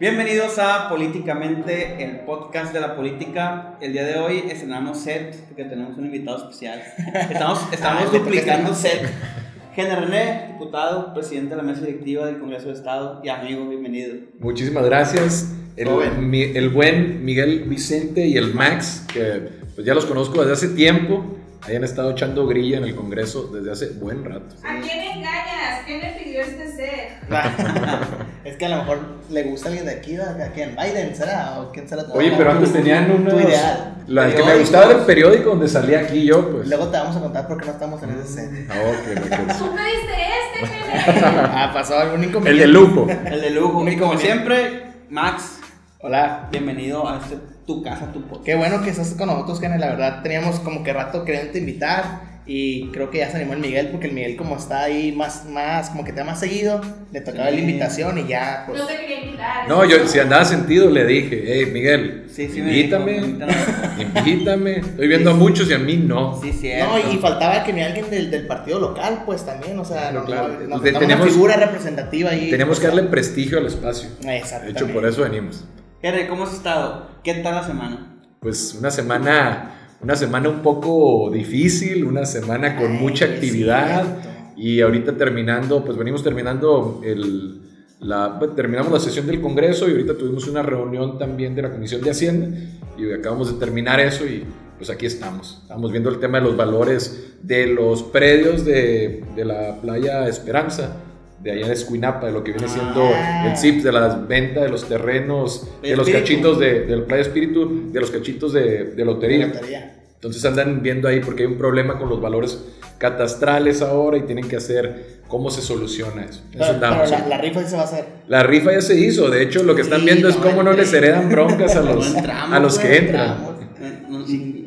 Bienvenidos a Políticamente, el podcast de la política. El día de hoy estrenamos set porque tenemos un invitado especial. Estamos, estamos Ah, duplicando set. General René, diputado, presidente de la mesa directiva del Congreso de Estado y amigo, bienvenido. Muchísimas gracias. El, mi- el buen Miguel Vicente y el Max, que pues ya los conozco desde hace tiempo, hayan estado echando grilla en el Congreso desde hace buen rato. ¿A quién engañas? ¿Quién le pidió este set? que a lo mejor le gusta alguien de aquí, ¿a quién? ¿Biden será? ¿O quién será? Oye, pero antes tenían Tu unos... ideal. La que me gustaba era el periódico donde salía aquí yo, pues. Luego te vamos a contar por qué no estamos en ese set. Ah, ok, ok. Tú pediste este. Ah, pasó algún El inconveniente. de lujo. El de lujo. Y como siempre, Max, Hola. bienvenido a este, tu casa, tu podcast. Qué bueno que estás con nosotros, que la verdad teníamos como que rato queriendo invitar y creo que ya se animó el Miguel porque el Miguel como está ahí más, más como que te da más seguido, le tocaba Sí. la invitación y ya pues... No te quería invitar. No, yo si andaba sentido le dije, hey Miguel, Sí, sí, me invítame, dijo, invítame. invítame. Estoy viendo a muchos y a mí no. Sí, cierto. No, y faltaba que ni alguien del, del partido local, pues también, o sea, Claro, no, claro. no- nos De- faltaba tenemos- una figura representativa ahí. Tenemos que darle prestigio al espacio. De Exactamente. hecho, por eso venimos. Henry, ¿cómo has estado? ¿Qué tal la semana? Pues una semana, una semana un poco difícil, una semana con Ay, mucha actividad y ahorita terminando, pues venimos terminando el, la, pues, terminamos la sesión del Congreso y ahorita tuvimos una reunión también de la Comisión de Hacienda y acabamos de terminar eso y pues aquí estamos. Estamos viendo el tema de los valores de los predios de, de la playa Esperanza. De allá de Escuinapa, de lo que viene siendo Ah. el CIPS, de las ventas de los terrenos, de los Espíritu. cachitos de, del Playa Espíritu, de los cachitos de, de lotería. Lotería. Entonces andan viendo ahí porque hay un problema con los valores catastrales ahora y tienen que hacer cómo se soluciona eso. Eso Pero, andamos. pero la, la rifa sí se va a hacer. La rifa ya se hizo, de hecho lo que están Sí, viendo es cómo no les heredan broncas a los, a los que entran.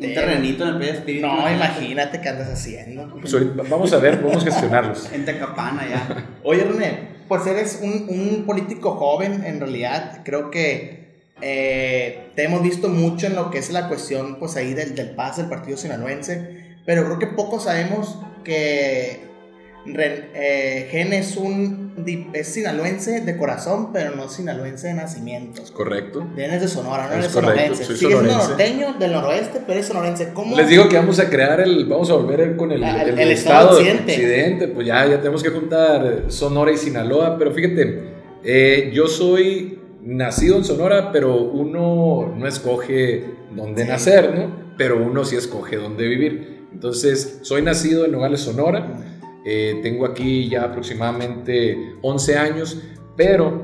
Un, terrenito en el Playa Espíritu. No, imagínate qué andas haciendo. Pues ahorita vamos a ver, vamos a gestionarlos. En Tecapana ya. Oye, René, pues eres un, un político joven, en realidad, creo que eh, te hemos visto mucho en lo que es la cuestión, pues ahí del, del PAS, del Partido Sinaloense, pero creo que poco sabemos que Ren- eh, Gen es un es sinaloense de corazón, pero no sinaloense de nacimiento. Correcto. Vienes de Sonora, no Es eres correcto, sonorense. soy Sigues sonorense. norteño del noroeste, pero eres sonorense. ¿Cómo? Les digo que vamos a crear el, vamos a volver con el, Ah, el, el- el estado estado occidente. occidente, pues ya, ya tenemos que juntar Sonora y Sinaloa, pero fíjate, eh, yo soy nacido en Sonora, pero uno no escoge dónde Sí. nacer, ¿no? Pero uno sí escoge dónde vivir. Entonces, soy nacido en Nogales, Sonora, eh, tengo aquí ya aproximadamente 11 años, pero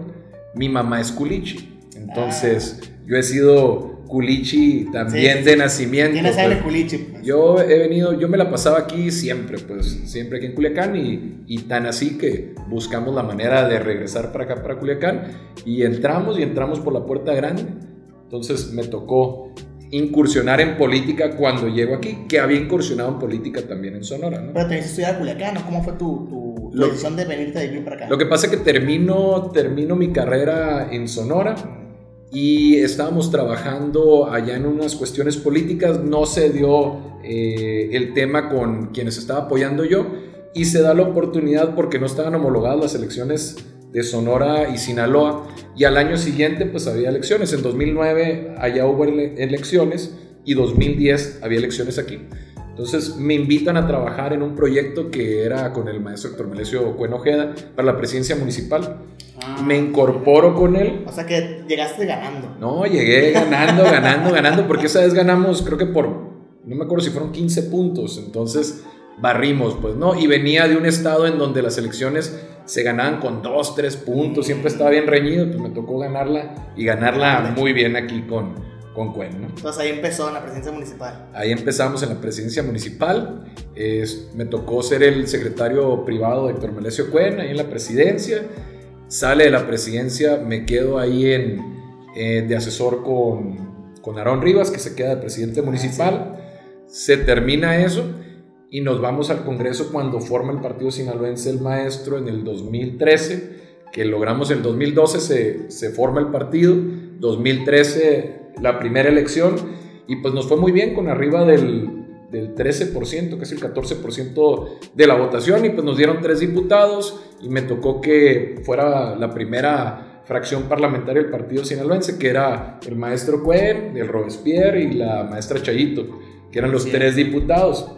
mi mamá es culichi, entonces yo he sido culichi también Sí. de nacimiento. Tienes pues. aire culichi. pues. Yo he venido, yo me la pasaba aquí siempre, pues siempre aquí en Culiacán y, y tan así que buscamos la manera de regresar para acá, para Culiacán y entramos y entramos por la puerta grande. Entonces me tocó incursionar en política cuando llego aquí, que había incursionado en política también en Sonora, ¿no? Pero te hiciste estudiar a Culiacán, ¿no? ¿Cómo fue tu, tu, Lo- decisión de venirte a vivir para acá? Lo que pasa es que termino, termino mi carrera en Sonora y estábamos trabajando allá en unas cuestiones políticas, no se dio eh, el tema con quienes estaba apoyando yo y se da la oportunidad porque no estaban homologadas las elecciones de Sonora y Sinaloa y al año siguiente pues había elecciones, en 2009 allá hubo ele- elecciones y 2010 había elecciones aquí. Entonces me invitan a trabajar en un proyecto que era con el maestro Héctor Melesio Cuenojeda para la presidencia municipal. Ah, Me incorporo con él. O sea que llegaste ganando. No, llegué ganando, ganando, ganando, porque esa vez ganamos, creo que por, no me acuerdo si fueron 15 puntos, entonces barrimos, pues, ¿no? Y venía de un estado en donde las elecciones se ganaban con 2, 3 puntos, siempre estaba bien reñido, pues me tocó ganarla y ganarla muy bien aquí con, con Cuen, ¿no? Entonces ahí empezó en la presidencia municipal. Ahí empezamos en la presidencia municipal. Es- me tocó ser el secretario privado de Héctor Melesio Cuen, ahí en la presidencia. Sale de la presidencia, me quedo ahí en, eh, de asesor con, con Aarón Rivas, que se queda de presidente municipal. Se termina eso y nos vamos al Congreso cuando forma el Partido Sinaloense el Maestro en el 2013, que logramos en el 2012, se, se forma el partido, 2013 la primera elección y pues nos fue muy bien con arriba del, del 13%, que es el 14% de la votación y pues nos dieron tres diputados y me tocó que fuera la primera fracción parlamentaria del partido sinaloense, que era el maestro Cuen, el Robespierre y la maestra Chayito, que eran los Sí. tres diputados.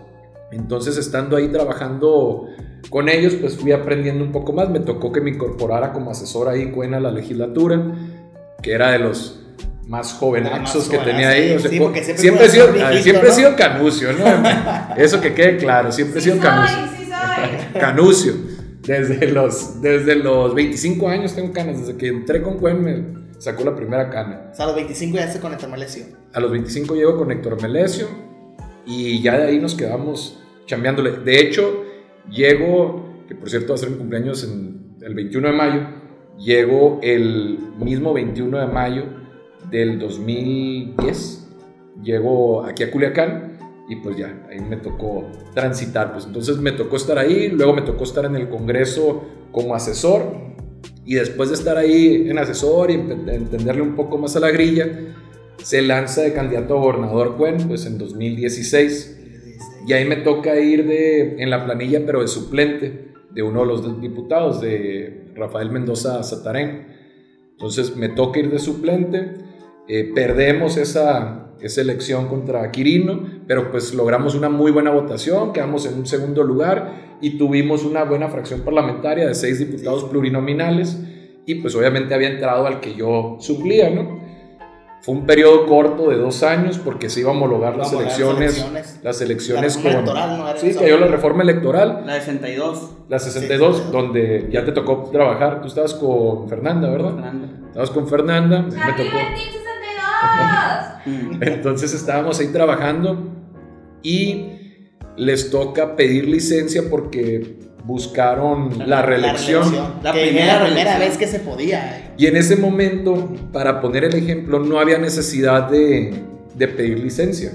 Entonces, estando ahí trabajando con ellos, pues fui aprendiendo un poco más. Me tocó que me incorporara como asesor ahí Cuen a la legislatura, que era de los más jovenazos más que tenía jovenazo, ahí. O sea, sí, porque siempre siempre, he sido, más viejito, siempre he ¿no? sido canucio, ¿no? Eso que quede claro, siempre he Sí sido soy, canucio. sí soy. Canucio. Desde los, desde los 25 años tengo canas. Desde que entré con Cuen me sacó la primera cana. O sea, a los 25 ya se con esta malesio. A los 25 llego con Héctor Melesio y ya de ahí nos quedamos chambeándole. De hecho, llego, que por cierto va a ser mi cumpleaños el 21 de mayo, llego el mismo 21 de mayo del 2010. Llego aquí a Culiacán y pues ya, ahí me tocó transitar. Pues entonces me tocó estar ahí, luego me tocó estar en el Congreso como asesor y después de estar ahí en asesor y entenderle un poco más a la grilla, se lanza de candidato a gobernador Cuen, pues en 2016. Y ahí me toca ir de, en la planilla, pero de suplente de uno de los diputados, de Rafael Mendoza Satarén. Entonces me toca ir de suplente. eh, perdemos esa, esa elección contra Quirino, pero pues logramos una muy buena votación, quedamos en un segundo lugar y tuvimos una buena fracción parlamentaria de seis diputados plurinominales y pues obviamente había entrado al que yo suplía, ¿no? Fue un periodo corto de dos años porque se iba a homologar las elecciones, elecciones. las elecciones La con... electoral, ¿no? Era Sí, cayó la reforma electoral, La de 62. la 62, Sí. donde ya te tocó trabajar. Tú estabas con Fernanda, ¿verdad? Fernando. Estabas con Fernanda, me ¡Arriba tocó. el Team 62! Entonces estábamos ahí trabajando y les toca pedir licencia porque buscaron la reelección. La primera era la primera reelección. vez que se podía. Y en ese momento, para poner el ejemplo, no había necesidad de, de pedir licencia.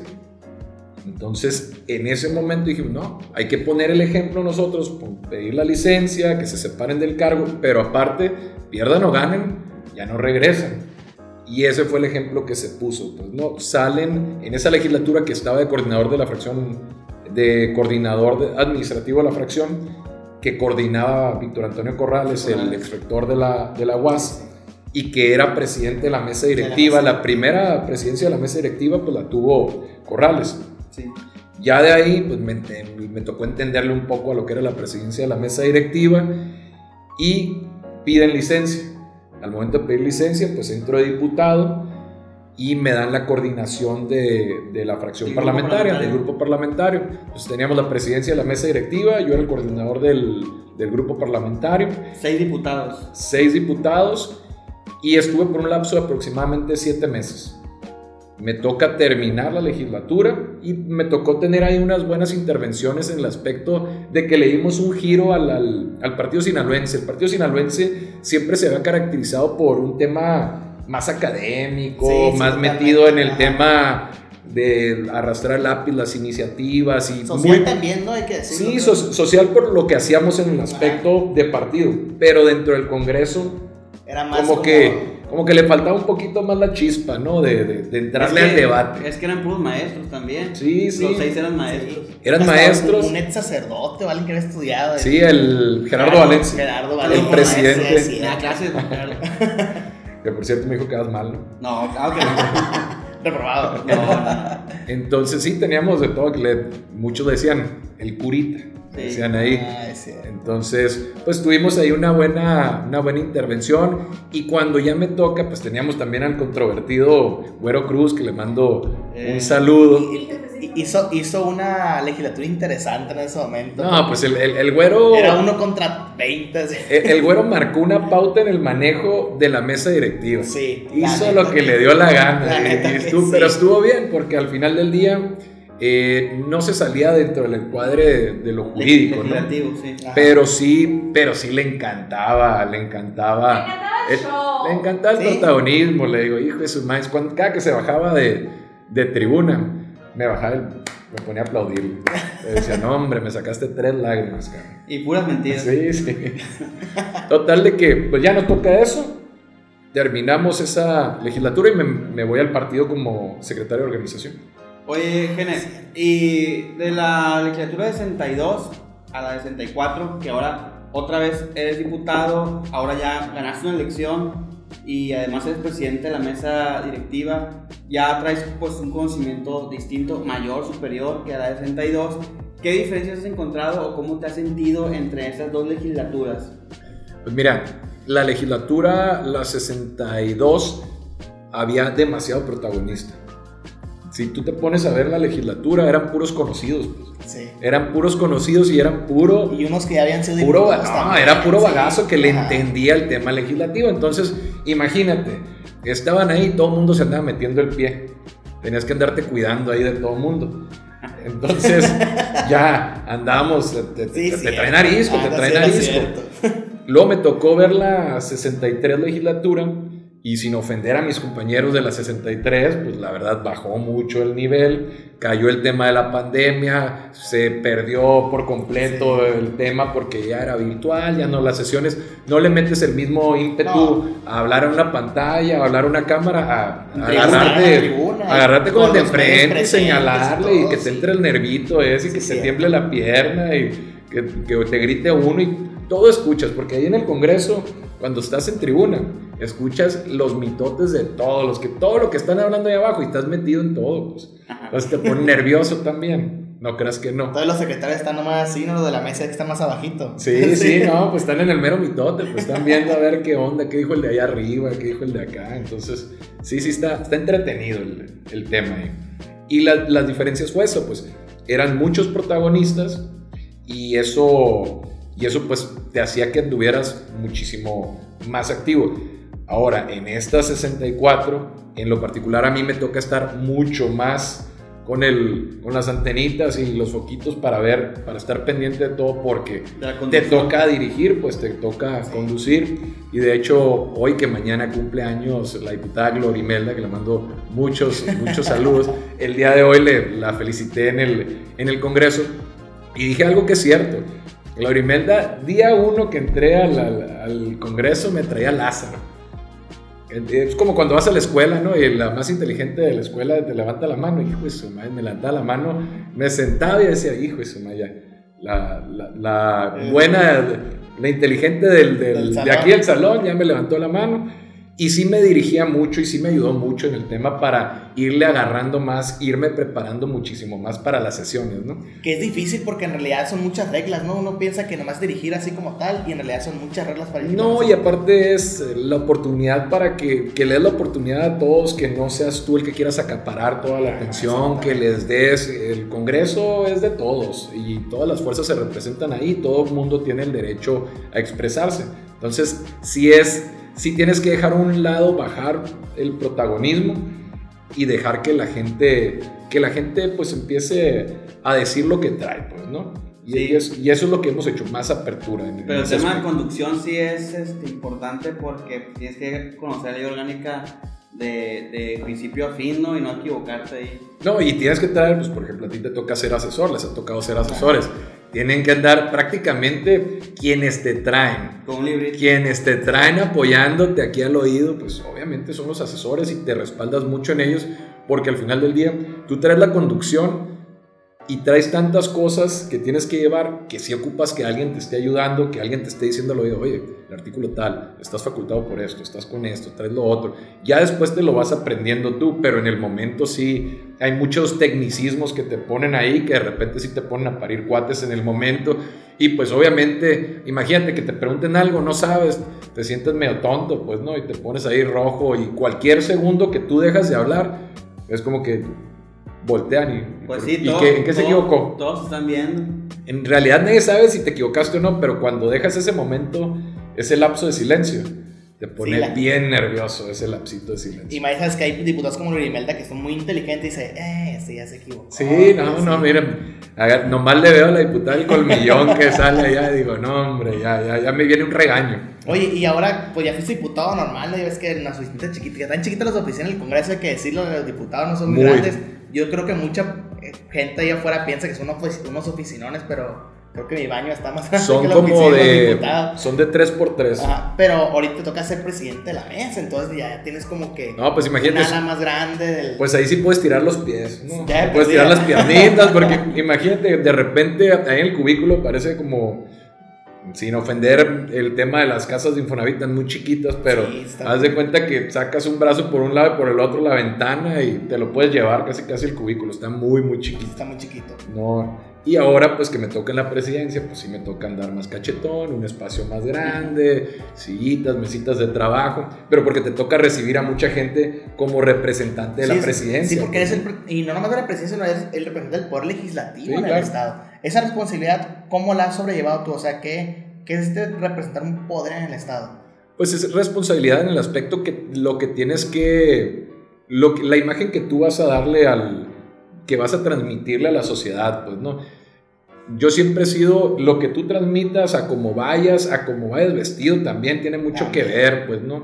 Entonces, en ese momento dijimos, no, hay que poner el ejemplo nosotros, pedir la licencia, que se separen del cargo, pero aparte, pierdan o ganen, ya no regresan. Y ese fue el ejemplo que se puso. Pues no, salen en esa legislatura que estaba de coordinador de la fracción, de coordinador administrativo de la fracción, que coordinaba Víctor Antonio Corrales, el ex rector de la, de la UAS, y que era presidente de la mesa la directiva. mesa. La primera presidencia de la mesa directiva, pues la tuvo Corrales. Sí. Ya de ahí, pues me, me tocó entenderle un poco a lo que era la presidencia de la mesa directiva y piden licencia. Al momento de pedir licencia, pues entro de diputado y me dan la coordinación de, de la fracción parlamentaria, parlamentario. del grupo parlamentario. Entonces teníamos la presidencia de la mesa directiva, yo era el coordinador del, del grupo parlamentario, Seis diputados. seis diputados y estuve por un lapso de aproximadamente siete meses. Me toca terminar la legislatura y me tocó tener ahí unas buenas intervenciones en el aspecto de que le dimos un giro al, al, al partido sinaloense. El partido sinaloense siempre se había caracterizado por un tema más académico, Sí, sí, más totalmente. metido en el Ajá. tema de arrastrar el lápiz, las iniciativas y Social muy, también, ¿no? Hay que decirlo. Sí, so- social por lo que hacíamos en el aspecto de partido, pero dentro del Congreso Era más como que, como que le faltaba un poquito más la chispa, ¿no? De, de- de entrarle Es que- al debate. Es que eran puros maestros también. Sí, sí. Los seis eran maestros. Sí. Eran Hasta maestros. Un ex sacerdote o alguien que había estudiado. Sí, el Gerardo Valencia, Gerardo el Valencia. presidente. Sí, sí, La clase de. que por cierto me dijo que eras mal, ¿no? No, claro que no. Reprobado. No. Entonces sí, teníamos de todo, que le- muchos decían el curita, Sí. decían ahí. Ah. Entonces, pues tuvimos ahí una buena, una buena intervención y cuando ya me toca, pues teníamos también al controvertido Güero Cruz, que le mando Eh, un saludo. Y- y- Hizo, hizo una legislatura interesante en ese momento. No, pues el, el, el Güero... Era uno contra 20. así. El, el Güero marcó una pauta en el manejo de la mesa directiva. Sí. Hizo lo que le dio la gana. La y- neta y que estuvo- sí. Pero estuvo bien, porque al final del día eh, no se salía dentro del encuadre de, de lo jurídico, ¿no? Sí. Pero sí, pero sí le encantaba, le encantaba. Me encantaba el show. Le encantaba el Sí. protagonismo, le digo, hijo de su maíz, cada que se bajaba de, de tribuna, me bajaba el, me ponía a aplaudir. Le decía, no hombre, me sacaste tres lágrimas, cabrón. Y puras mentiras. Sí, sí. Total de que, pues ya no toca eso. Terminamos esa legislatura y me, me voy al partido como secretario de organización. Oye, Gene, y de la legislatura de 62 a la de 64, que ahora otra vez eres diputado, ahora ya ganaste una elección, y además eres presidente de la mesa directiva, ya traes pues un conocimiento distinto, mayor, superior que a la de 62. ¿Qué diferencias has encontrado o cómo te has sentido entre esas dos legislaturas? Pues mira, la legislatura, la 62, había demasiado protagonista. Si tú te pones a ver la legislatura, eran puros conocidos. pues. Sí. Eran puros conocidos y eran puro Y unos que ya habían sido puro, diputados no, también, era puro sí. bagazo que le Ajá. entendía el tema legislativo. Entonces, imagínate, estaban ahí, todo el mundo se andaba metiendo el pie. Tenías que andarte cuidando ahí de todo el mundo. Entonces, ya andábamos, te, te- Sí, te cierto. traen arisco, te Ah, traen arisco. Luego me tocó ver la 63 legislatura y sin ofender a mis compañeros de la 63, pues la verdad bajó mucho el nivel, cayó el tema de la pandemia, se perdió por completo Sí. el tema porque ya era virtual, ya no las sesiones, no le metes el mismo ímpetu No. a hablar a una pantalla, a hablar a una cámara, a, a agarrarte, tribuna, agarrarte con el de enfrente y señalarle y todo, que te sí. entre el nervito ese y que Sí, se cierto. tiemble la pierna y que, que te grite uno y todo escuchas, porque ahí en el Congreso, cuando estás en tribuna, escuchas los mitotes de todos, los que, todo lo que están hablando ahí abajo y estás metido en todo, pues. Entonces te pone nervioso también, no creas que no. Todos los secretarios están nomás así, no los de la mesa que están más abajito. Sí, sí, no, pues están en el mero mitote, pues están viendo a ver qué onda, qué dijo el de allá arriba, qué dijo el de acá. Entonces, sí, sí, está, está entretenido el, el tema ahí. Y la- las diferencias fue eso, pues eran muchos protagonistas y eso, y eso pues te hacía que anduvieras muchísimo más activo. Ahora, en esta 64, en lo particular a mí me toca estar mucho más con, el, con las antenitas y los foquitos para ver, para estar pendiente de todo porque te toca dirigir, pues te toca conducir. Y de hecho, hoy que mañana cumple años la diputada Glorimelda, que le mando muchos, muchos saludos, el día de hoy le, la felicité en el, en el Congreso y dije algo que es cierto. Glorimelda, día uno que entré al, al- al Congreso, me traía Lázaro. Es como cuando vas a la escuela, ¿no? Y la más inteligente de la escuela te levanta la mano, hijo de su madre, me levantaba la mano, me sentaba y decía, hijo de su madre, la, la, la Eh. buena, la inteligente del, del- Del de aquí del salón ya me levantó la mano. Y sí me dirigía mucho y sí me ayudó mucho en el tema para irle agarrando más, irme preparando muchísimo más para las sesiones, ¿no? Que es difícil porque en realidad son muchas reglas, ¿no? Uno piensa que nomás dirigir así como tal y en realidad son muchas reglas para. No, y aparte es eh, la oportunidad para que, que le des la oportunidad a todos, que no seas tú el que quieras acaparar toda la atención, que les des, el Congreso es de todos y todas las fuerzas se representan ahí, todo el mundo tiene el derecho a expresarse. Entonces, si es, si tienes que dejar a un lado, bajar el protagonismo y dejar que la gente, que la gente pues empiece a decir lo que trae, pues, ¿no? Y, Sí. y es- y eso es lo que hemos hecho, más apertura. En, Pero el tema de aspecto. conducción sí es este, importante porque tienes que conocer la ley orgánica de, de principio a fin, ¿no? Y no equivocarte ahí. No, y tienes que traer, pues por ejemplo, a ti te toca ser asesor, les ha tocado ser asesores. Tienen que andar prácticamente quienes te traen. Con un. Quienes te traen apoyándote aquí al oído, pues obviamente son los asesores y te respaldas mucho en ellos porque al final del día tú traes la conducción y traes tantas cosas que tienes que llevar que si ocupas que alguien te esté ayudando, que alguien te esté diciendo al oído, oye, el artículo tal, estás facultado por esto, estás con esto, traes lo otro. Ya después te lo vas aprendiendo tú, pero en el momento sí hay muchos tecnicismos que te ponen ahí, que de repente sí te ponen a parir cuates en el momento. Y pues obviamente, imagínate que te pregunten algo, no sabes, te sientes medio tonto, pues no, y te pones ahí rojo y cualquier segundo que tú dejas de hablar, es como que voltean y... Pues sí, ¿y todo- qué- en qué se todo- equivocó? Todos están viendo. En realidad nadie sabe si te equivocaste o no, pero cuando dejas ese momento, ese lapso de silencio, te pone Sí, la- bien nervioso ese lapsito de silencio. Y más sabes que hay diputados como Grimelda que son muy inteligentes y dicen, eh, este ya se equivocó. Sí, no, no, miren, haga- nomás le veo a la diputada el colmillón que sale allá y digo, no, hombre, ya, ya, ya me viene un regaño. Oye, y ahora, pues ya fuiste diputado normal, ¿no? Ya ves que en las oficinas chiquitas, tan chiquitas las oficinas del Congreso, hay que decirlo, los diputados no son muy, Muy. grandes. Yo creo que mucha eh, gente allá afuera piensa que son unos oficinones, pero creo que mi baño está más grande Son que la como de son de 3 por 3 Ajá, pero ahorita te toca ser presidente de la mesa, entonces ya tienes como que No, pues imagínate, una ala más grande del... Pues ahí sí puedes tirar los pies, ¿no? Ya, puedes pues, tirar ya. las piernitas, porque imagínate, de repente ahí en el cubículo parece como, sin ofender el tema de las casas de Infonavit están muy chiquitas, pero Sí, haz de cuenta que sacas un brazo por un lado y por el otro la ventana y te lo puedes llevar casi casi el cubículo, está muy muy chiquito. Está muy chiquito. No. Y ahora pues que me toca en la presidencia, pues sí me toca andar más cachetón, un espacio más grande, sillitas, mesitas de trabajo, pero porque te toca recibir a mucha gente como representante de Sí, la presidencia. Sí, porque eres el. pre- Y no nomás de la presidencia, sino eres el representante del poder legislativo Sí, en claro. el Estado. Esa responsabilidad, ¿cómo la has sobrellevado tú? O sea, ¿qué, qué es este representar un poder en el Estado? Pues es responsabilidad en el aspecto que lo que tienes que, lo que- la imagen que tú vas a darle al, que vas a transmitirle a la sociedad, pues no. Yo siempre he sido lo que tú transmitas, a cómo vayas, a cómo vayas vestido también tiene mucho que ver, pues no.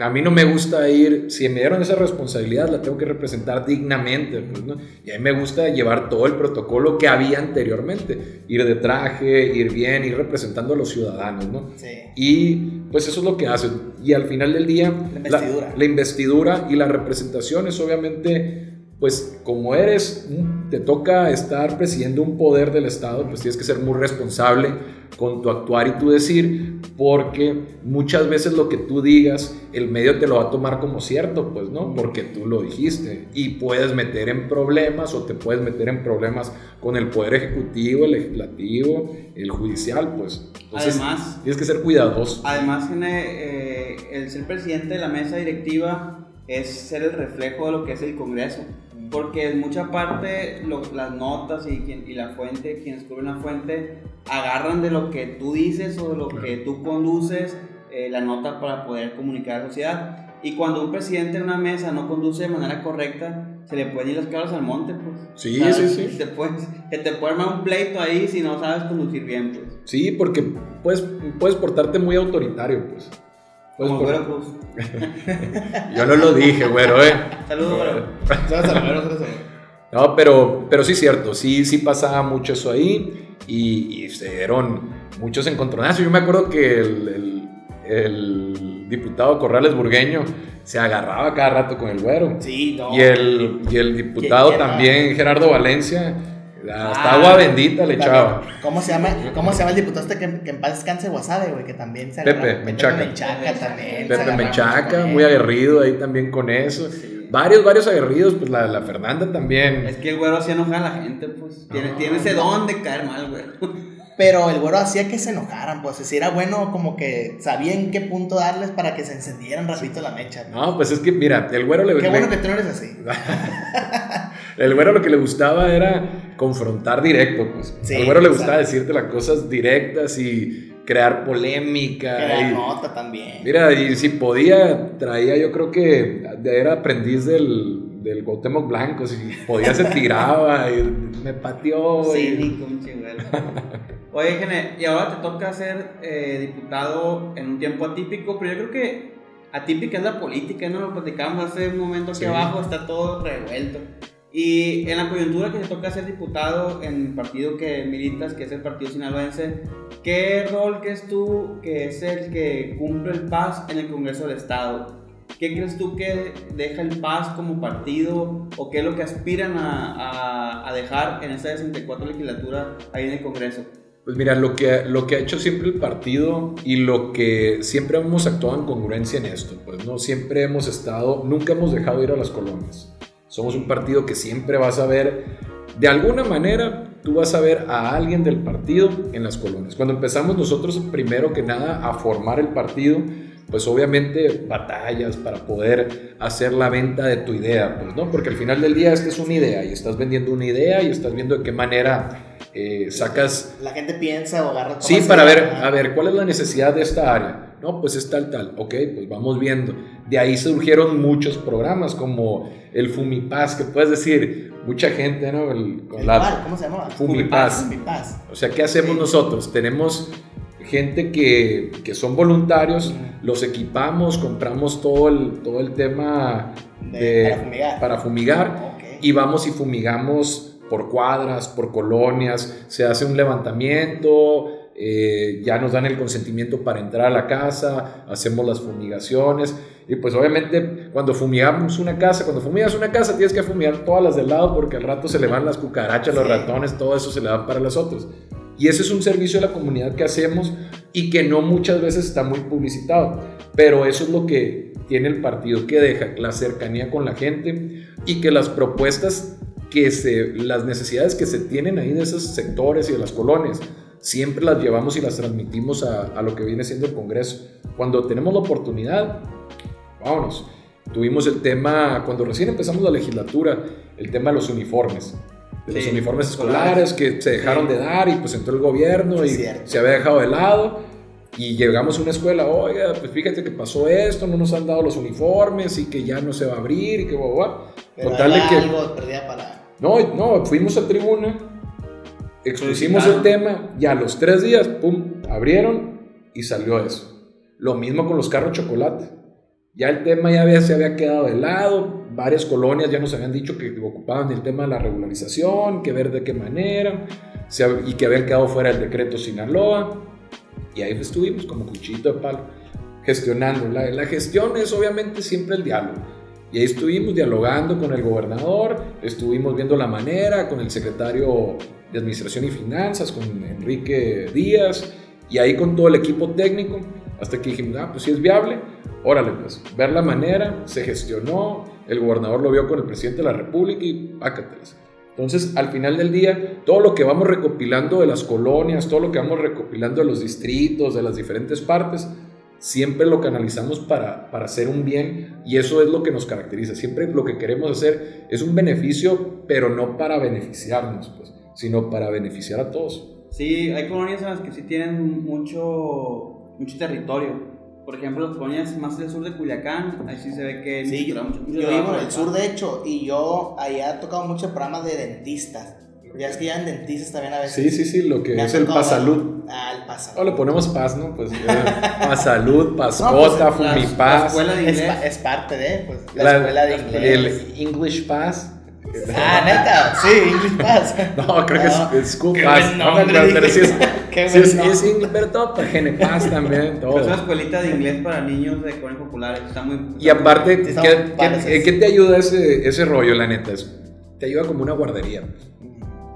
A mí no me gusta ir, si me dieron esa responsabilidad, la tengo que representar dignamente, pues, ¿no? Y a mí me gusta llevar todo el protocolo que había anteriormente, ir de traje, ir bien, ir representando a los ciudadanos, ¿no? Sí. Y pues eso es lo que hacen. Y al final del día, investidura. la investidura y la representación es obviamente, pues como eres, te toca estar presidiendo un poder del Estado, pues tienes que ser muy responsable con tu actuar y tu decir, porque muchas veces lo que tú digas, el medio te lo va a tomar como cierto, pues, ¿no? Porque tú lo dijiste. Y puedes meter en problemas o te puedes meter en problemas con el Poder Ejecutivo, el Legislativo, el Judicial, pues. Entonces, Además, tienes que ser cuidadoso. Además, eh, el ser presidente de la mesa directiva es ser el reflejo de lo que es el Congreso. Porque en mucha parte lo- las notas y, y la fuente, quienes escriben la fuente, agarran de lo que tú dices o de lo Claro. que tú conduces eh, la nota para poder comunicar a la sociedad. Y cuando un presidente en una mesa no conduce de manera correcta, se le pueden ir las cabras al monte, pues. Sí, ¿Sabes? sí, sí. Te puedes, que te puede armar un pleito ahí si no sabes conducir bien, pues. Sí, porque puedes, puedes portarte muy autoritario, pues. Puedes Como por- Güero Cruz. Yo no lo dije, güero, eh. Saludos, güero. No, pero, pero sí es cierto, sí, sí pasaba mucho eso ahí y, y se dieron muchos encontronazos. Yo me acuerdo que el, el- el diputado Corrales Burgueño se agarraba cada rato con el güero. Sí, no. Y el, y el diputado también, Gerardo Valencia, hasta Ah, agua bendita le echaba. ¿Cómo se llama, cómo se llama el diputado este que, que en paz descanse Wasabe, güey? Que también se Pepe agarra- Menchaca. Menchaca también. Pepe Menchaca, muy aguerrido ahí también con eso. Varios, varios aguerridos, pues la, la Fernanda también. Es que el güero hacía enojar a la gente, pues. Tiene, tiene ese don de caer mal, güey. Pero el güero hacía que se enojaran, pues. Si era bueno, como que sabía en qué punto darles para que se encendieran rapidito la mecha. ¿no? No, pues es que, mira, el güero le, Qué bueno que tú no eres así. el güero lo que le gustaba era confrontar directo, pues. Sí, Al güero le gustaba decirte las cosas directas y crear polémica. La y- nota también. Mira, y si podía, traía, yo creo que era aprendiz del, del Cuauhtémoc Blanco, si podía se tiraba y me pateó. y- Cínico, un chingüero. Oye, Gene, y ahora te toca ser eh, diputado en un tiempo atípico, pero yo creo que atípica es la política, ¿no? Lo platicamos hace un momento aquí Sí. abajo, está todo revuelto. Y en la coyuntura que te toca ser diputado en el partido que militas, que es el Partido Sinaloense, ¿qué rol crees tú que es el que cumple el PAS en el Congreso del Estado? ¿Qué crees tú que deja el PAS como partido o qué es lo que aspiran a, a- a dejar en esta 64 legislatura ahí en el Congreso? Pues mira, lo que, lo que ha hecho siempre el partido y lo que siempre hemos actuado en congruencia en esto, pues no, siempre hemos estado, nunca hemos dejado ir a las colonias. Somos un partido que siempre vas a ver, de alguna manera, tú vas a ver a alguien del partido en las colonias. Cuando empezamos nosotros, primero que nada, a formar el partido, pues obviamente batallas para poder hacer la venta de tu idea, pues, ¿no? Porque al final del día esta es una idea y estás vendiendo una idea y estás viendo de qué manera eh, sacas La gente piensa o agarra. Sí, para ver, a ver, ¿cuál es la necesidad de esta área? No, pues es tal, tal. Ok, pues vamos viendo. De ahí surgieron muchos programas como el Fumipaz, que puedes decir, mucha gente, ¿no? El- con ¿El la-? ¿Cómo se llamaba? Fumipaz. Fumipaz. O sea, ¿qué hacemos Sí. nosotros? Tenemos gente que, que son voluntarios, los equipamos, compramos todo el, todo el tema De- de- para fumigar. para fumigar y vamos y fumigamos por cuadras, por colonias, se hace un levantamiento, eh, ya nos dan el consentimiento para entrar a la casa, hacemos las fumigaciones y pues obviamente cuando fumigamos una casa, cuando fumigas una casa tienes que fumigar todas las del lado porque al rato se le van las cucarachas, los ratones, todo eso se le va para las otras. Y ese es un servicio a la comunidad que hacemos y que no muchas veces está muy publicitado. Pero eso es lo que tiene el partido, que deja la cercanía con la gente y que las propuestas que se, las necesidades que se tienen ahí de esos sectores y de las colonias, siempre las llevamos y las transmitimos a, a lo que viene siendo el Congreso. Cuando tenemos la oportunidad, vámonos. Tuvimos el tema, cuando recién empezamos la legislatura, el tema de los uniformes. De los uniformes escolares que se dejaron Sí. de dar y pues entró el gobierno y cierto. se había dejado de lado. Y llegamos a una escuela, oiga, pues fíjate que pasó esto, no nos han dado los uniformes y que ya no se va a abrir y que guau, guau. Total de que... algo para. No, no, fuimos a tribuna, expusimos el tema y a los tres días, pum, abrieron y salió eso. Lo mismo con los carros chocolate. Ya el tema ya había, se había quedado de lado, varias colonias ya nos habían dicho que ocupaban el tema de la regularización, que ver de qué manera, y que habían quedado fuera del decreto Sinaloa. Y ahí estuvimos como cuchillito de palo, gestionando. La, la gestión es obviamente siempre el diálogo. Y ahí estuvimos dialogando con el gobernador, estuvimos viendo la manera con el secretario de Administración y Finanzas, con Enrique Díaz, y ahí con todo el equipo técnico, hasta que dijimos, ah, pues si es viable, órale, pues, ver la manera, se gestionó, el gobernador lo vio con el presidente de la República y pácatelas. Entonces, al final del día, todo lo que vamos recopilando de las colonias, todo lo que vamos recopilando de los distritos, de las diferentes partes, siempre lo canalizamos para, para hacer un bien y eso es lo que nos caracteriza. Siempre lo que queremos hacer es un beneficio, pero no para beneficiarnos, pues, sino para beneficiar a todos. Sí, hay colonias en las que sí tienen mucho, mucho territorio. Por ejemplo, las colonias más del sur de Culiacán, ahí sí se ve que Sí, yo, mucho- mucho yo vivo en el sur, de hecho, y yo allá he tocado muchos programas de dentistas. Ya es que ya en dentistas también a veces. Sí, sí, sí, lo que me es el Pasalud. Ah, el Pasalud. O le ponemos paz, ¿no? Pues Pasalud, Pascota, pues, la- Fumipaz. la escuela de Es, inglés. pa- es parte de, pues, la, la- escuela de inglés. El English Pass. Ah, neta, sí, English Pass. No, creo que No, es, es School qué Pass. buen No me nombre, acuerdo, pero sí es, Qué sí es, nombre. es English, pero todo, pero Genepass también, todo. Es una escuelita de inglés para niños de colonias populares. Está muy. Y aparte, ¿qué, qué- qué te ayuda ese, ese rollo, la neta? Es- te ayuda como una guardería.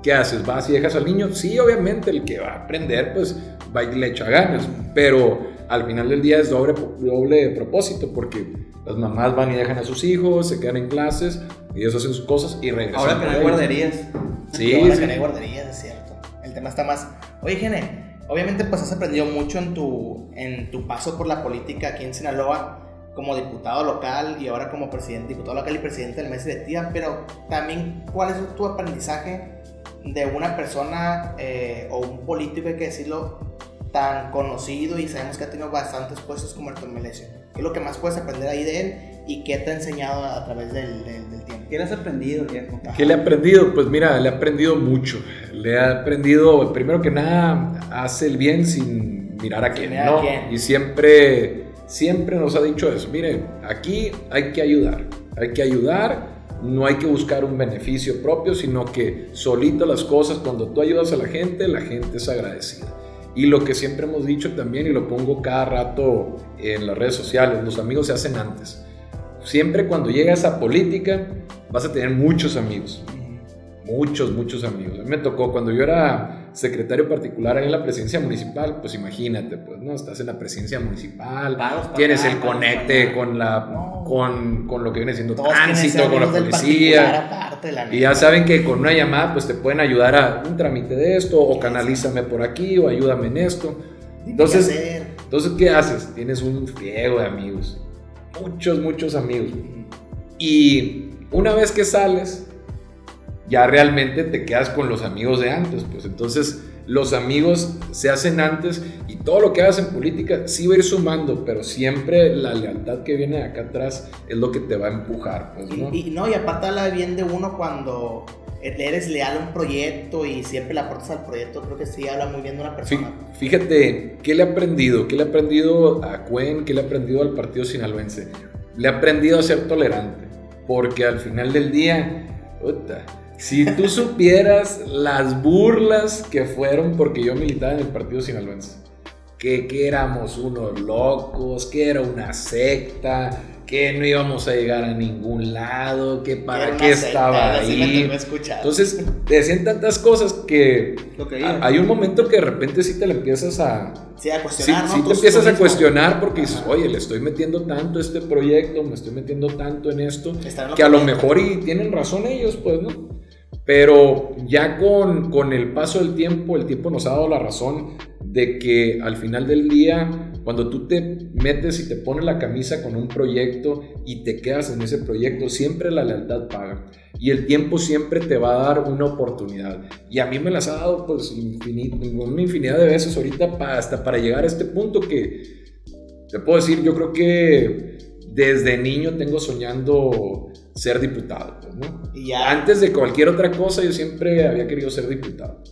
¿Qué haces? ¿Vas y dejas al niño? Sí, obviamente, el que va a aprender, pues va y le echa ganas. Pero al final del día es doble, doble propósito, porque las mamás van y dejan a sus hijos, se quedan en clases, y ellos hacen sus cosas y regresan. Ahora que no hay guarderías. Sí, Ahora sí. que no hay guarderías, es cierto. El tema está más. Oye, Gene, obviamente pues has aprendido mucho en tu, en tu paso por la política aquí en Sinaloa, como diputado local y ahora como presidente, diputado local y presidente del mes de Tía, pero también, ¿cuál es tu aprendizaje de una persona eh, o un político, hay que decirlo, tan conocido y sabemos que ha tenido bastantes puestos como Arturo Melesio? ¿Qué es lo que más puedes aprender ahí de él y qué te ha enseñado a través del, del- del tiempo? ¿Qué le has aprendido, viejo? ¿Qué le he aprendido? Pues mira, le he aprendido mucho. Le he aprendido, primero que nada, hace el bien sin mirar a Sin quién, mirar a ¿no? quién. Y siempre, siempre nos ha dicho eso. Miren, aquí hay que ayudar. Hay que ayudar. No hay que buscar un beneficio propio, sino que solito las cosas, cuando tú ayudas a la gente, la gente es agradecida. Y lo que siempre hemos dicho también, y lo pongo cada rato en las redes sociales, los amigos se hacen antes. Siempre cuando llegas a política, vas a tener muchos amigos. Muchos, muchos amigos. A mí me tocó cuando yo era secretario particular ahí en la presidencia municipal, pues imagínate, pues, ¿no? Estás en la presidencia municipal, tienes acá, el conecte con la No. con, con lo que viene siendo Todos tránsito, con la policía. Y ya saben que con una llamada pues te pueden ayudar a un trámite de esto, o canalízame por aquí, o ayúdame en esto. Entonces, qué entonces ¿qué haces? Tienes un friego de amigos. Muchos, muchos amigos. Y una vez que sales, ya realmente te quedas con los amigos de antes. Pues entonces los amigos se hacen antes y todo lo que hagas en política sí va a ir sumando, pero siempre la lealtad que viene de acá atrás es lo que te va a empujar. Pues, ¿no? Y, y no, y aparte habla bien de uno cuando eres leal a un proyecto y siempre le aportas al proyecto, creo que sí habla muy bien de una persona. Fíjate, ¿qué le he aprendido? ¿Qué le he aprendido a Cuen? ¿Qué le he aprendido al partido sinaloense? Le he aprendido a ser tolerante, porque al final del día, puta, si tú supieras las burlas que fueron porque yo militaba en el partido sinaloense, que, que éramos unos locos, que era una secta, que no íbamos a llegar a ningún lado, que para qué estaba ahí. Entonces, te decían tantas cosas que a- hay un momento que de repente sí te le empiezas a, Sí, a Sí, cuestionar, sí ¿no? te Tú- empiezas a cuestionar porque dices, oye, le estoy metiendo tanto a este proyecto, me estoy metiendo tanto en esto, que a lo mejor y tienen razón ellos, pues, ¿no? Pero ya con, con el paso del tiempo, el tiempo nos ha dado la razón de que al final del día, cuando tú te metes y te pones la camisa con un proyecto y te quedas en ese proyecto, siempre la lealtad paga. Y el tiempo siempre te va a dar una oportunidad. Y a mí me las ha dado pues infinit- una infinidad de veces ahorita pa- hasta para llegar a este punto que te puedo decir, yo creo que desde niño tengo soñando ser diputado. pues, ¿no? Y ya. Antes de cualquier otra cosa, yo siempre había querido ser diputado.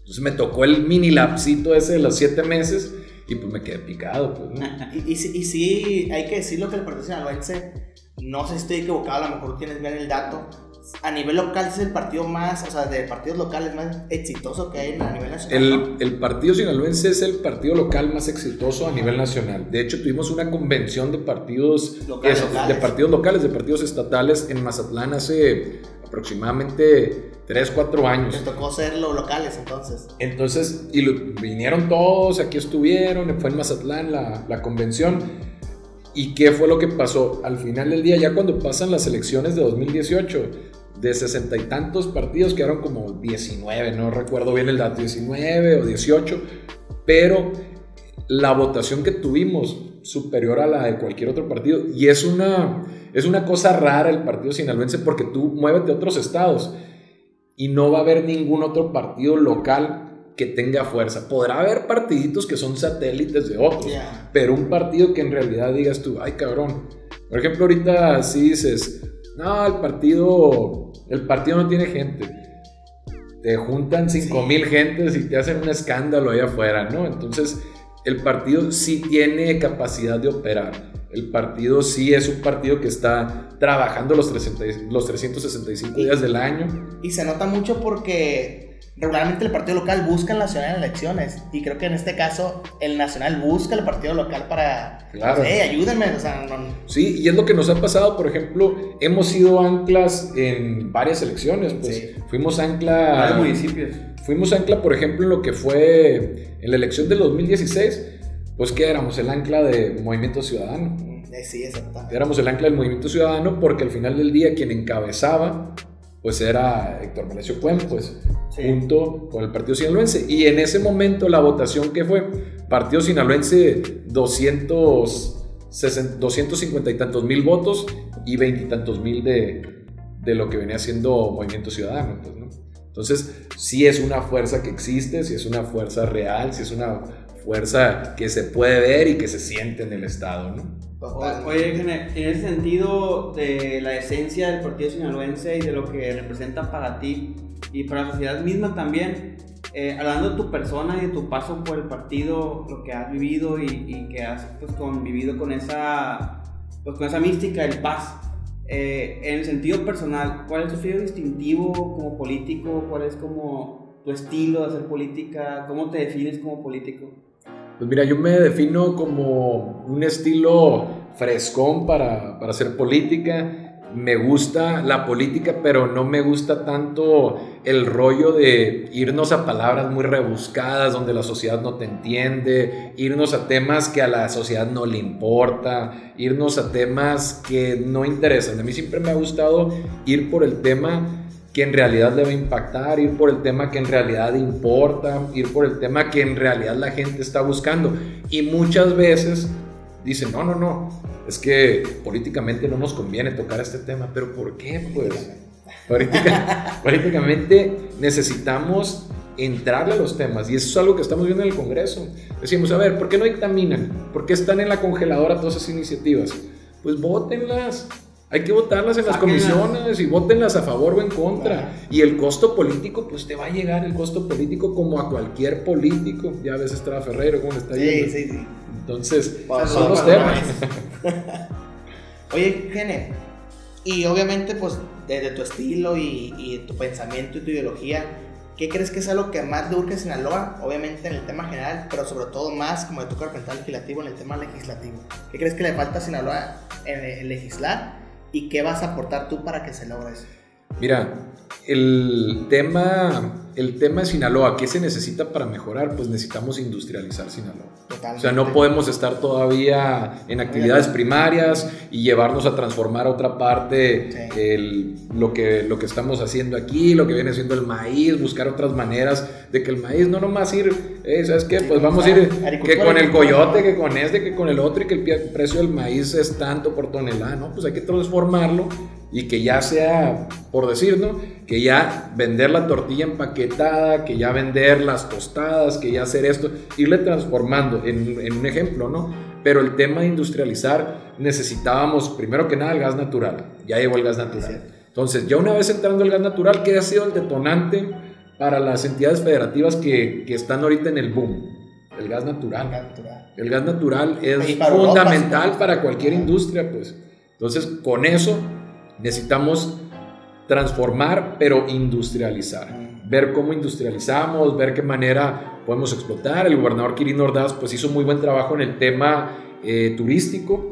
Entonces me tocó el mini lapsito ese de los siete meses y pues me quedé picado. Pues, ¿no? Y, y, y sí, hay que decirlo que el Partido Sinaloense, no sé si estoy equivocado, a lo mejor tienes bien el dato. A nivel local es el partido más, o sea, de partidos locales más exitoso que hay a nivel nacional. El, el partido sinaloense es el partido local más exitoso a nivel nacional. De hecho, tuvimos una convención de partidos Locales, eso, locales. de partidos locales, de partidos estatales en Mazatlán hace aproximadamente 3, 4 años. Les tocó ser los locales entonces. Entonces, y lo- vinieron todos, aquí estuvieron, fue en Mazatlán la, la convención. ¿Y qué fue lo que pasó? Al final del día, ya cuando pasan las elecciones de 2018, de sesenta y tantos partidos, quedaron como 19, no recuerdo bien el dato, 19 o 18, pero la votación que tuvimos superior a la de cualquier otro partido y es una, es una cosa rara el partido sinaloense porque tú muévete a otros estados y no va a haber ningún otro partido local que tenga fuerza. Podrá haber partiditos que son satélites de otros, pero un partido que en realidad digas tú, ay cabrón. Por ejemplo, ahorita sí dices, no, el partido, el partido no tiene gente. Te juntan 5 mil gentes y te hacen un escándalo allá afuera, ¿no? Entonces, el partido sí tiene capacidad de operar. El partido sí es un partido que está trabajando los, 30 los 365 días del año. Y se nota mucho porque regularmente el partido local busca el nacional en elecciones. Y creo que en este caso el nacional busca el partido local para. Claro. Hey, ayúdenme. O sea, no- Sí, y es lo que nos ha pasado, por ejemplo, hemos sido anclas en varias elecciones, pues Sí. fuimos Varios ancla, municipios. fuimos ancla, por ejemplo, en lo que fue en la elección del 2016, pues que éramos el ancla de Movimiento Ciudadano. eh, sí, exactamente. Éramos el ancla del Movimiento Ciudadano porque al final del día quien encabezaba pues era Héctor Melesio Cuen, pues, Sí. junto con el Partido Sinaloense. Y en ese momento la votación que fue, Partido Sinaloense 200, 60, 250 y tantos mil votos y 20 y tantos mil de, de lo que venía siendo Movimiento Ciudadano, pues, ¿no? Entonces, sí es una fuerza que existe, sí es una fuerza real, sí es una fuerza que se puede ver y que se siente en el Estado, ¿no? Oye, en ese sentido de la esencia del partido sinaloense y de lo que representa para ti y para la sociedad misma también, eh, hablando de tu persona y de tu paso por el partido, lo que has vivido y, y que has pues, convivido con esa, pues, con esa mística del paz, eh, en el sentido personal, ¿cuál es tu sello distintivo como político? ¿Cuál es como tu estilo de hacer política? ¿Cómo te defines como político? Pues mira, yo me defino como un estilo frescón para, para hacer política. Me gusta la política, pero no me gusta tanto el rollo de irnos a palabras muy rebuscadas donde la sociedad no te entiende, irnos a temas que a la sociedad no le importa, irnos a temas que no interesan. A mí siempre me ha gustado ir por el tema que en realidad le va a impactar, ir por el tema que en realidad importa, ir por el tema que en realidad la gente está buscando. Y muchas veces dicen, no, no, no, es que políticamente no nos conviene tocar este tema, pero ¿por qué? Pues política- políticamente necesitamos entrarle a los temas y eso es algo que estamos viendo en el Congreso. Decimos, a ver, ¿por qué no dictaminan? ¿Por qué están en la congeladora todas esas iniciativas? Pues votenlas. Hay que votarlas en las comisiones y votenlas a favor o en contra. Y el costo político, pues te va a llegar el costo político como a cualquier político. Ya ves Estrada Ferreiro, cómo le está Sí, yendo. sí, sí. Entonces, Por son los temas. Oye, Gene, y obviamente, pues, desde tu estilo y, y tu pensamiento y tu ideología, ¿qué ¿qué crees que es algo que más le urge a Sinaloa? Obviamente en el tema general, pero sobre todo más, como le toca representar legislativo, en el tema legislativo. ¿Qué crees que le falta a Sinaloa en, en legislar? ¿Y qué vas a aportar tú para que se logre eso? Mira, el tema, el tema de Sinaloa, ¿qué se necesita para mejorar? Pues necesitamos industrializar Sinaloa. Totalmente. O sea, no podemos estar todavía en actividades primarias y llevarnos a transformar a otra parte Sí. el- lo, que, lo que estamos haciendo aquí, lo que viene siendo el maíz, buscar otras maneras de que el maíz no nomás ir, eh, ¿sabes qué? Pues vamos a ir que con el coyote, que con este, que con el otro y que el precio del maíz es tanto por tonelada, ¿no? Pues hay que transformarlo y que ya sea, por decir, ¿no? Que ya vender la tortilla empaquetada, que ya vender las tostadas, que ya hacer esto, irle transformando en, en un ejemplo, ¿no? Pero el tema de industrializar, necesitábamos primero que nada el gas natural, ya llegó el gas natural. Entonces, ya una vez entrando el gas natural, ¿qué ha sido el detonante para las entidades federativas que, que están ahorita en el boom? El gas natural. Natural. El gas natural es Y para Europa, fundamental sí. para cualquier industria, pues. Entonces, con eso necesitamos transformar, pero industrializar. Mm. Ver cómo industrializamos, ver qué manera podemos explotar. El gobernador Quirino Ordaz pues hizo muy buen trabajo en el tema eh, turístico.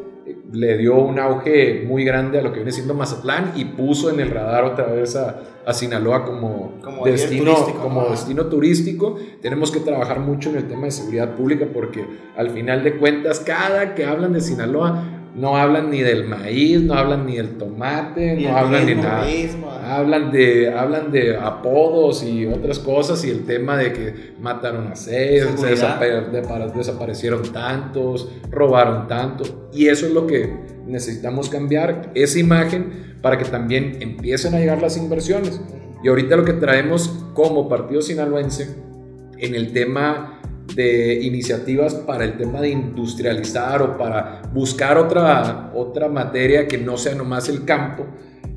Le dio un auge muy grande a lo que viene siendo Mazatlán y puso en el radar otra vez a, a Sinaloa como, Como destino, turístico, como ¿no? destino turístico. Tenemos que trabajar mucho en el tema de seguridad pública porque al final de cuentas, cada que hablan de Sinaloa, no hablan ni del maíz, no hablan ni del tomate, no hablan ni turismo, nada. Hablan de, hablan de apodos y otras cosas y el tema de que mataron a seis, se de- desaparecieron tantos, robaron tanto. Y eso es lo que necesitamos cambiar, esa imagen, para que también empiecen a llegar las inversiones. Y ahorita lo que traemos como partido sinaloense en el tema de iniciativas para el tema de industrializar o para buscar otra, otra materia que no sea nomás el campo.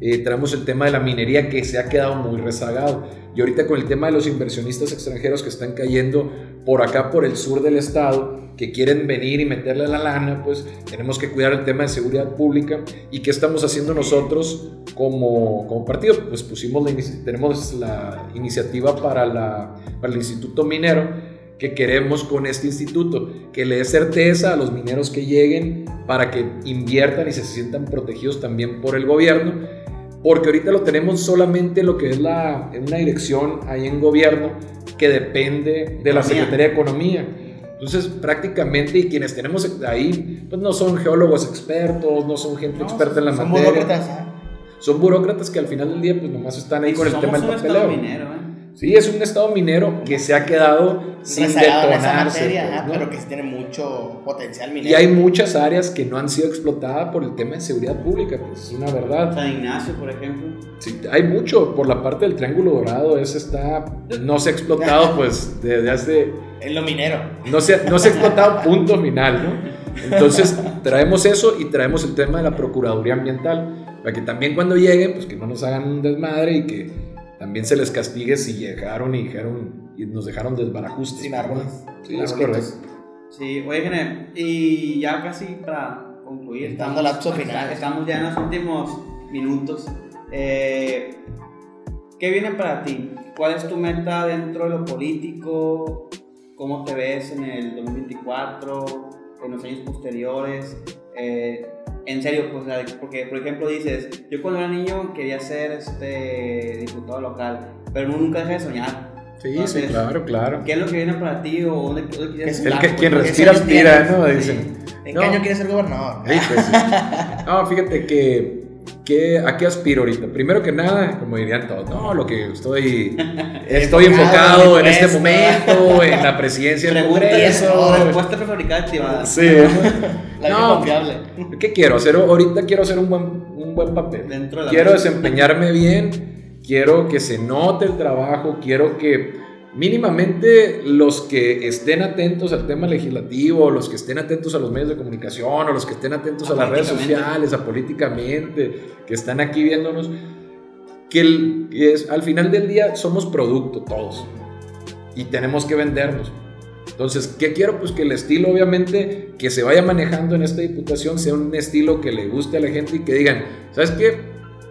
Eh, traemos el tema de la minería que se ha quedado muy rezagado. Y ahorita con el tema de los inversionistas extranjeros que están cayendo por acá, por el sur del estado, que quieren venir y meterle la lana, pues tenemos que cuidar el tema de seguridad pública. ¿Y qué estamos haciendo nosotros como, como partido? Pues pusimos tenemos la iniciativa para, la, para el Instituto Minero que queremos con este instituto, que le dé certeza a los mineros que lleguen para que inviertan y se sientan protegidos también por el gobierno, porque ahorita lo tenemos solamente lo que es la, en una dirección ahí en gobierno que depende de la Economía. Secretaría de Economía. Entonces, prácticamente, y quienes tenemos ahí, pues no son geólogos expertos, no son gente No, experta en la son materia. burócratas, ¿eh? Son burócratas que al final del día, pues nomás están ahí con el tema del papeleo. minero, ¿eh? Sí, es un estado minero que se ha quedado sin Rezagado en esa detonarse. materia, pues, ¿no? pero que tiene mucho potencial minero. Y hay muchas áreas que no han sido explotadas por el tema de seguridad pública, pues es una verdad. San Ignacio, por ejemplo. Sí, hay mucho por la parte del Triángulo Dorado, ese está, no se ha explotado pues desde hace, Es lo minero. no se, no se ha explotado punto final, ¿no? Entonces traemos eso y traemos el tema de la Procuraduría Ambiental, para que también cuando lleguen, pues que no nos hagan un desmadre y que también se les castigue si llegaron y dijeron y nos dejaron desbarajustes. Sin árboles. Sí, es correcto. Sí, oye, Gene, y ya casi para concluir. Estando lapso final. Estamos ya en los últimos minutos. Eh, ¿Qué viene para ti? ¿Cuál es tu meta dentro de lo político? ¿Cómo te ves en el 2024? ¿En los años posteriores? Eh, en serio, pues, o sea, porque por ejemplo dices, yo cuando era niño quería ser este diputado local, pero nunca deja de soñar. Sí, sí, Entonces, claro, claro. ¿Qué es lo que viene para ti o dónde, dónde quisieras El El que, Pues, quien respira aspira, ¿no? sí. Dicen. ¿En No. qué año quieres ser gobernador? Sí, pues, sí. No, fíjate que, que a qué aspiro ahorita. Primero que nada, como dirían todos, no, lo que estoy estoy Enfocado en este momento, en la presidencia del Congreso. eso, Respuesta prefabricada activada. Sí. La No. no. confiable. ¿Qué quiero hacer? Ahorita quiero hacer un buen, un buen papel. Dentro de la quiero mesa. desempeñarme bien, quiero que se note el trabajo, quiero que mínimamente los que estén atentos al tema legislativo, los que estén atentos a los medios de comunicación, o los que estén atentos a las redes sociales, a políticamente, que están aquí viéndonos, que, el- que es, al final del día somos producto todos y tenemos que vendernos. Entonces, ¿qué quiero? Pues que el estilo, obviamente, que se vaya manejando en esta diputación sea un estilo que le guste a la gente y que digan, ¿sabes qué?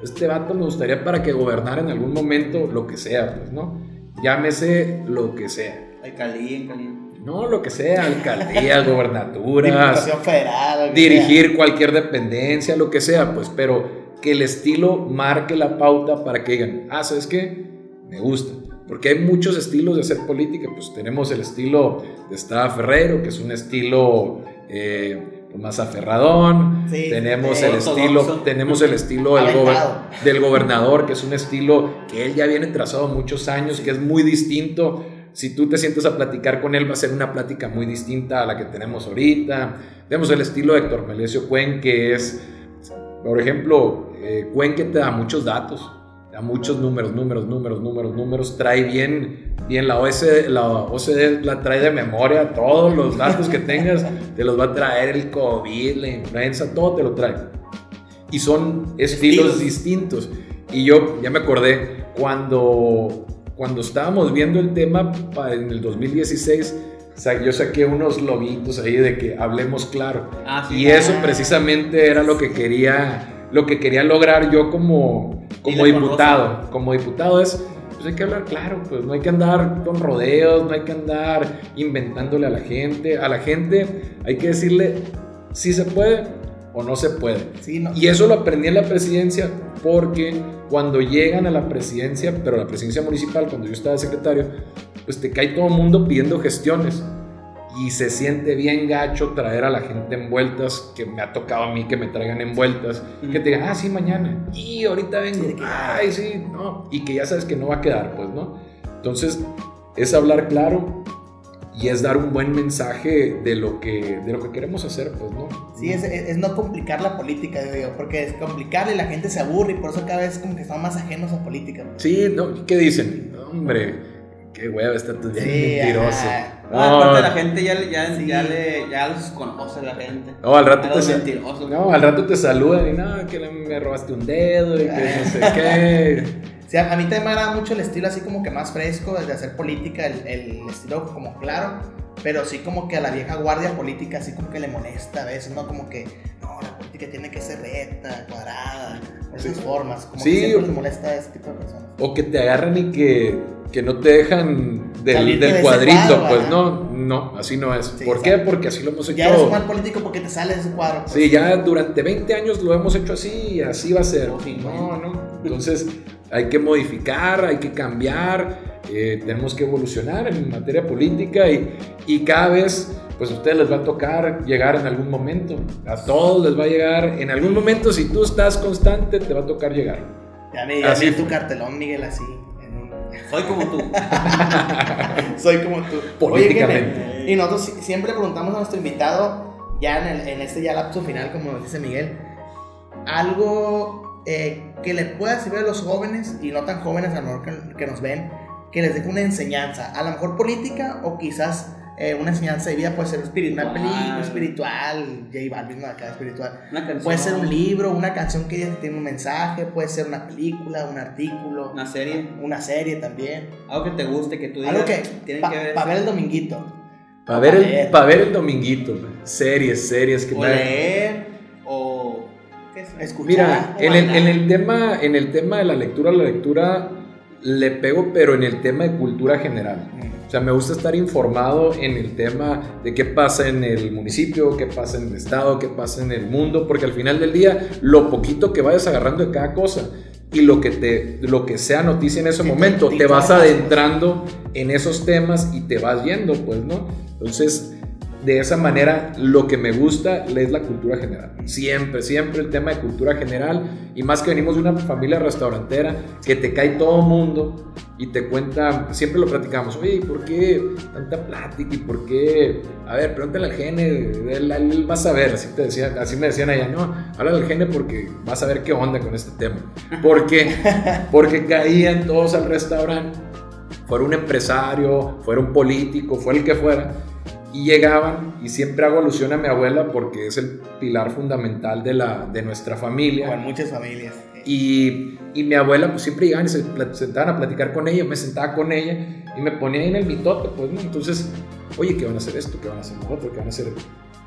Este vato me gustaría para que gobernara en algún momento lo que sea, pues, ¿no? llámese lo que sea. Alcaldía, Cali. No, lo que sea, alcaldía, gobernatura, Diputación federal. dirigir cualquier dependencia, lo que sea, pues, pero que el estilo marque la pauta para que digan, ah, ¿sabes qué? Me gusta. Porque hay muchos estilos de hacer política, pues tenemos el estilo de Estrada Ferrero, que es un estilo eh, más aferradón, Sí, tenemos el estilo, tenemos el estilo del, gober- Aventado. del gobernador, que es un estilo que él ya viene trazado muchos años, que es muy distinto. Si tú te sientes a platicar con él, va a ser una plática muy distinta a la que tenemos ahorita. Tenemos el estilo de Héctor Melesio Cuen, que es, por ejemplo, eh, Cuen que te da muchos datos, da muchos números, números, números, números, números, trae bien, bien la OCDE, la OCDE la trae de memoria, todos los datos que tengas, te los va a traer el COVID, la influenza, todo te lo trae. Y son estilos, Estilos. distintos. Y yo ya me acordé cuando, cuando estábamos viendo el tema en el 2016, sa- yo saqué unos loguitos ahí de que hablemos claro. Ah, sí. Y eso precisamente era lo que quería, lo que quería lograr yo como, como diputado. Como diputado es, pues hay que hablar claro, pues no hay que andar con rodeos, no hay que andar inventándole a la gente. A la gente hay que decirle si se puede o no se puede. Sí, no. Y eso lo aprendí en la presidencia porque cuando llegan a la presidencia, pero la presidencia municipal, cuando yo estaba de secretario, pues te cae todo el mundo pidiendo gestiones. Y se siente bien gacho traer a la gente envueltas, que me ha tocado a mí que me traigan envueltas, que te digan, ah, sí, mañana, y ahorita vengo, Sí, ay, sí, no, y que ya sabes que no va a quedar, pues, ¿no? Entonces, es hablar claro y es dar un buen mensaje de lo que, de lo que queremos hacer, pues, ¿no? Sí, es, es- es no complicar la política, digo porque es complicarle la gente se aburre y por eso cada vez como que están más ajenos a política. pues. Sí, ¿no? ¿qué dicen? Hombre, qué hueva, está tú bien Sí, mentiroso. ajá. No, aparte la gente ya, ya, Sí. ya, le, ya los conoce la gente. no, al rato te mentirosos. no, al rato te saludan y no, que me robaste un dedo y que no sé qué. Sí, a mí también me agrada mucho el estilo así como que más fresco de hacer política, el, el estilo como claro, pero sí como que a la vieja guardia política así como que le molesta a veces, ¿no? Como que, no, la política tiene que ser recta, cuadrada, esas formas, como Sí. que siempre les molesta a ese tipo de personas. O que te agarran y que, que no te dejan del, del de cuadrito, cuadro, pues no, no, así no es. Sí, ¿Por qué? Porque así lo hemos hecho. Ya eres un mal político porque te sales de ese cuadro. pues. Sí, ya durante 20 años lo hemos hecho así y así va a ser. No, no. Entonces hay que modificar, hay que cambiar, eh, tenemos que evolucionar en materia política y, y cada vez, pues a ustedes les va a tocar llegar en algún momento. A todos les va a llegar en algún momento. Si tú estás constante, te va a tocar llegar. Ya me, Así tu cartelón, Miguel, así. en un- Soy como tú. Soy como tú. Políticamente. Oye, y nosotros si- siempre preguntamos a nuestro invitado, ya en, el- en este ya lapso final, como nos dice Miguel, algo eh, que le pueda servir a los jóvenes y no tan jóvenes a lo mejor que, que nos ven, que les deje una enseñanza, a lo mejor política o quizás eh, una enseñanza de vida, puede ser espiri- una Espiritual. película espiritual, J Balvin, ¿no? acá espiritual. Una canción. Puede ser un libro, una canción que tiene un mensaje, puede ser una película, un artículo, Una serie. una serie también. Algo que te guste, que tú digas. Algo que tienen para que ver. ver el dominguito. Para ver, Pa' el, ver. pa' ver el dominguito, man. series, series que O me- leer. O. ¿Qué es? Escuchar. Mira, o en el, en el tema, en el tema de la lectura, la lectura le pego, pero en el tema de cultura general. O sea, me gusta estar informado en el tema de qué pasa en el municipio, qué pasa en el estado, qué pasa en el mundo, porque al final del día, lo poquito que vayas agarrando de cada cosa y lo que, te, lo que sea noticia en ese Sí, te- momento, te te vas adentrando en esos temas y te vas yendo, pues, ¿no? Entonces, de esa manera, lo que me gusta es la cultura general. Siempre, siempre el tema de cultura general. Y más que venimos de una familia restaurantera, que te cae todo mundo y te cuenta, siempre lo platicamos, oye, ¿por qué tanta plática? ¿Y por qué? A ver, pregúntale al gene, él, él va a saber, así, te decía, así me decían allá, no, habla del gene porque vas a ver qué onda con este tema. ¿Por qué? Porque caían todos al restaurante, fuera un empresario, fuera un político, fuera el que fuera, y llegaban, y siempre hago alusión a mi abuela porque es el pilar fundamental de, la, de nuestra familia. muchas familias. Y, y mi abuela pues siempre llegaban y se sentaban a platicar con ella, me sentaba con ella y me ponía ahí en el mitote, pues, ¿no? Entonces, oye, ¿qué van a hacer esto? ¿Qué van a hacer lo otro? ¿Qué van a hacer?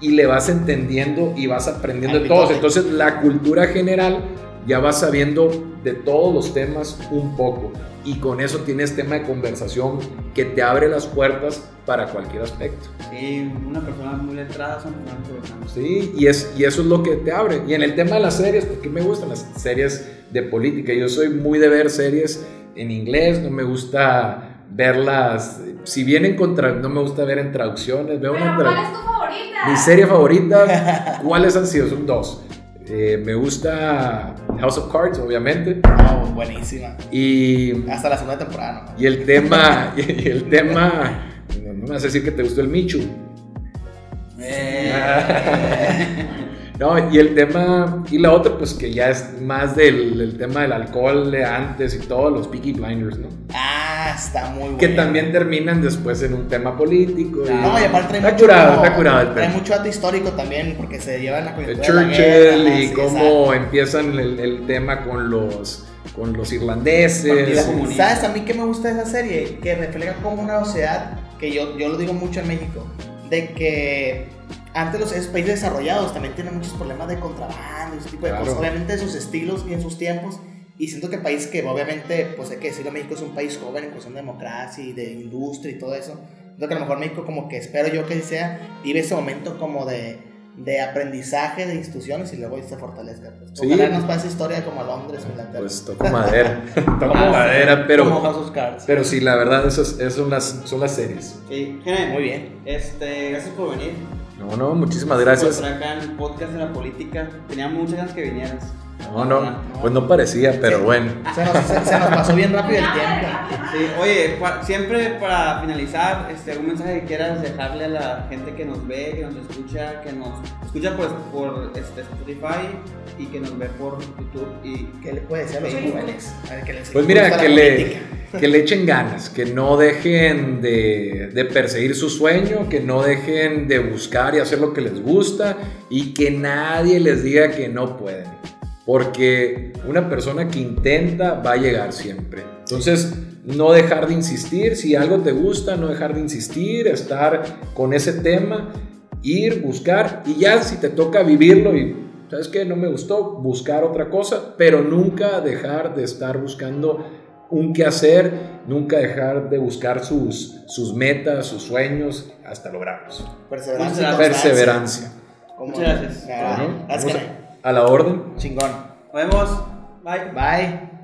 Y le vas entendiendo y vas aprendiendo Al de todos. Entonces, la cultura general ya vas sabiendo de todos los temas un poco. Y con eso tienes tema de conversación que te abre las puertas para cualquier aspecto. Sí, una persona muy letrada son interesantes. Sí, y, es, y eso es lo que te abre. Y en el tema de las series, porque me gustan las series de política. Yo soy muy de ver series en inglés, no me gusta verlas, si vienen contra, no me gusta ver en traducciones, veo Pero una ¿cuál es tu favorita? Mi serie favorita, ¿cuáles han sido? Son dos. Eh, me gusta House of Cards, obviamente. No, buenísima. Y, Hasta la segunda temporada, ¿no? y el tema, y el tema, no me vas a decir que te gustó el Michu. Eh, No, y el tema, y la otra, pues que ya es más del, el tema del alcohol de antes y todo, los Peaky Blinders, ¿no? Ah, está muy bueno. Que también terminan después en un tema político. y- No, y aparte trae está mucho, curado, como- está curado el trae mucho dato histórico también, porque se lleva en la coyuntura de la Churchill guerra, y sí, cómo empiezan el, el tema con los, con los irlandeses. ¿Sabes a mí qué me gusta de esa serie? Que refleja como una sociedad, que yo, yo lo digo mucho en México, de que antes los países desarrollados también tienen muchos problemas de contrabando y ese tipo de Claro. cosas, obviamente en sus estilos y en sus tiempos. Y siento que el país que obviamente, pues hay que decirlo, México es un país joven en cuestión de democracia y de industria y todo eso. Siento que a lo mejor México como que espero yo que sea, vive ese momento como de, de aprendizaje de instituciones y luego se fortalezca. Pues. Sí. Ojalá nos pase historia como a Londres o Inglaterra. Pues toco madera, toco Ah, madera, Como pero, House of Cards. pero sí, la verdad, esas, esas son, las, son las series. sí, Muy bien. Este, gracias por venir. No, no, muchísimas Por gracias. estar acá en el podcast de la política. Tenía muchas ganas que vinieras. No, no, pues no parecía, pero Sí. bueno. Se nos, se- se nos pasó bien rápido el tiempo. Sí, oye, pa- siempre para finalizar, este, algún mensaje que quieras dejarle a la gente que nos ve, que nos escucha, que nos escucha pues, por este, Spotify y que nos ve por YouTube y ¿Qué le puede decir a los Sí. jóvenes? A ver, que les Pues mira, que le, que le echen ganas, que no dejen de, de perseguir su sueño, que no dejen de buscar y hacer lo que les gusta y que nadie les diga que no pueden. Porque una persona que intenta va a llegar siempre. Entonces, no dejar de insistir, si algo te gusta, no dejar de insistir, estar con ese tema, ir, buscar y ya si te toca vivirlo y ¿sabes qué? No me gustó, buscar otra cosa, pero nunca dejar de estar buscando un qué hacer, nunca dejar de buscar sus, sus metas, sus sueños, hasta lograrlos. Perseverancia. Perseverancia. ¿Cómo Muchas gracias. Bueno, a la orden. Chingón. nos vemos. Bye. Bye.